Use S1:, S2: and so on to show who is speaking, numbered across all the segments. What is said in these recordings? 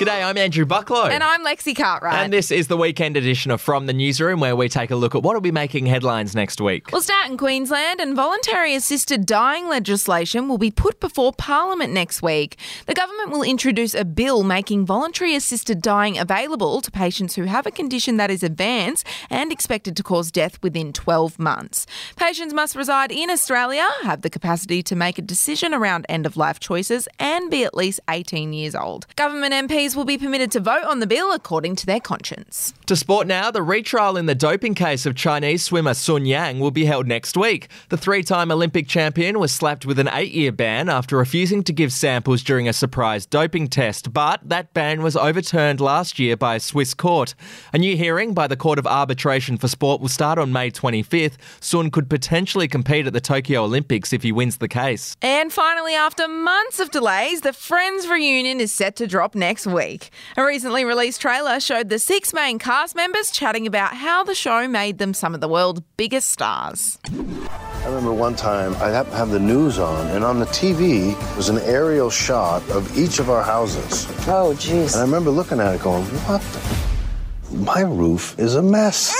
S1: G'day, I'm Andrew Bucklow.
S2: And I'm Lexi Cartwright.
S1: And this is the weekend edition of From the Newsroom, where we take a look at what will be making headlines next week.
S2: We'll start in Queensland, and voluntary assisted dying legislation will be put before Parliament next week. The government will introduce a bill making voluntary assisted dying available to patients who have a condition that is advanced and expected to cause death within 12 months. Patients must reside in Australia, have the capacity to make a decision around end of life choices, and be at least 18 years old. Government MPs will be permitted to vote on the bill according to their conscience.
S1: To sport now, the retrial in the doping case of Chinese swimmer Sun Yang will be held next week. The three time Olympic champion was slapped with an eight year ban after refusing to give samples during a surprise doping test, but that ban was overturned last year by a Swiss court. A new hearing by the Court of Arbitration for Sport will start on May 25th. Sun could potentially compete at the Tokyo Olympics if he wins the case.
S2: And finally, after months of delays, the Friends reunion is set to drop next week week. A recently released trailer showed the six main cast members chatting about how the show made them some of the world's biggest stars.
S3: I remember one time I happened to have the news on, and on the TV was an aerial shot of each of our houses.
S4: Oh, jeez.
S3: And I remember looking at it going, what the? My roof is a mess.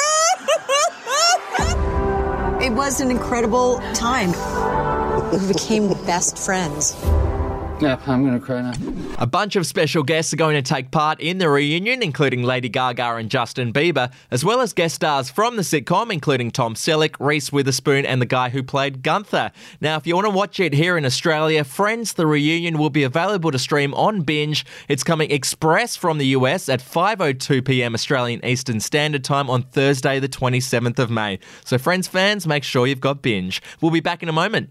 S4: it was an incredible time. We became best friends.
S5: I'm going to cry now.
S1: A bunch of special guests are going to take part in the reunion, including Lady Gaga and Justin Bieber, as well as guest stars from the sitcom, including Tom Selleck, Reese Witherspoon, and the guy who played Gunther. Now, if you want to watch it here in Australia, Friends the Reunion will be available to stream on Binge. It's coming express from the US at 5:02 p.m. Australian Eastern Standard Time on Thursday, the 27th of May. So, Friends fans, make sure you've got Binge. We'll be back in a moment.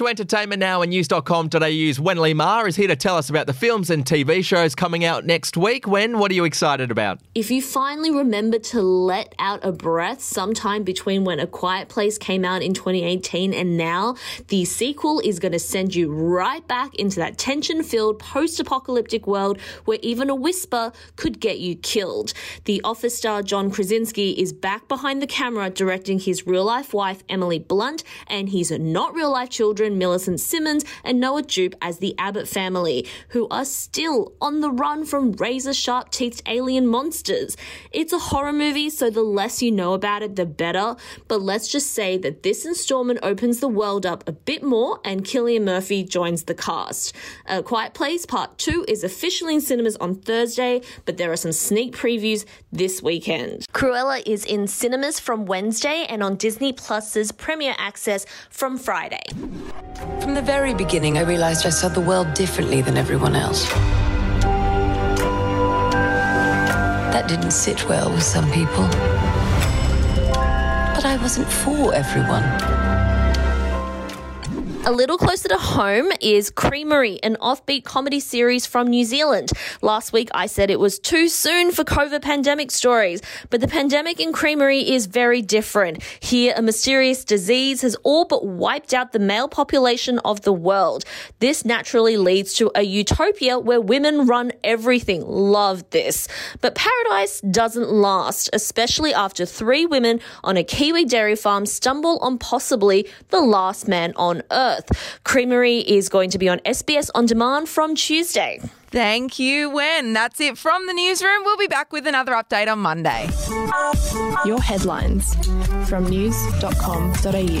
S1: To entertainment now and news.com.au's Wenley Ma is here to tell us about the films and TV shows coming out next week. When, what are you excited about?
S6: If you finally remember to let out a breath sometime between when A Quiet Place came out in 2018 and now, the sequel is going to send you right back into that tension filled post apocalyptic world where even a whisper could get you killed. The office star John Krasinski is back behind the camera directing his real life wife, Emily Blunt, and his not real life children. Millicent Simmonds and Noah Jupe as the Abbott family, who are still on the run from razor sharp teethed alien monsters. It's a horror movie, so the less you know about it, the better. But let's just say that this installment opens the world up a bit more, and Cillian Murphy joins the cast. A Quiet Place Part 2 is officially in cinemas on Thursday, but there are some sneak previews this weekend. Cruella is in cinemas from Wednesday and on Disney Plus's Premier Access from Friday.
S7: From the very beginning, I realized I saw the world differently than everyone else. That didn't sit well with some people. But I wasn't for everyone.
S6: A little closer to home is Creamerie, an offbeat comedy series from New Zealand. Last week I said it was too soon for COVID pandemic stories, but the pandemic in Creamerie is very different. Here, a mysterious disease has all but wiped out the male population of the world. This naturally leads to a utopia where women run everything. Love this. But paradise doesn't last, especially after three women on a Kiwi dairy farm stumble on possibly the last man on earth. Earth. Creamerie is going to be on SBS On Demand from Tuesday.
S2: Thank you, Wen. That's it from the newsroom. We'll be back with another update on Monday.
S8: Your headlines from news.com.au.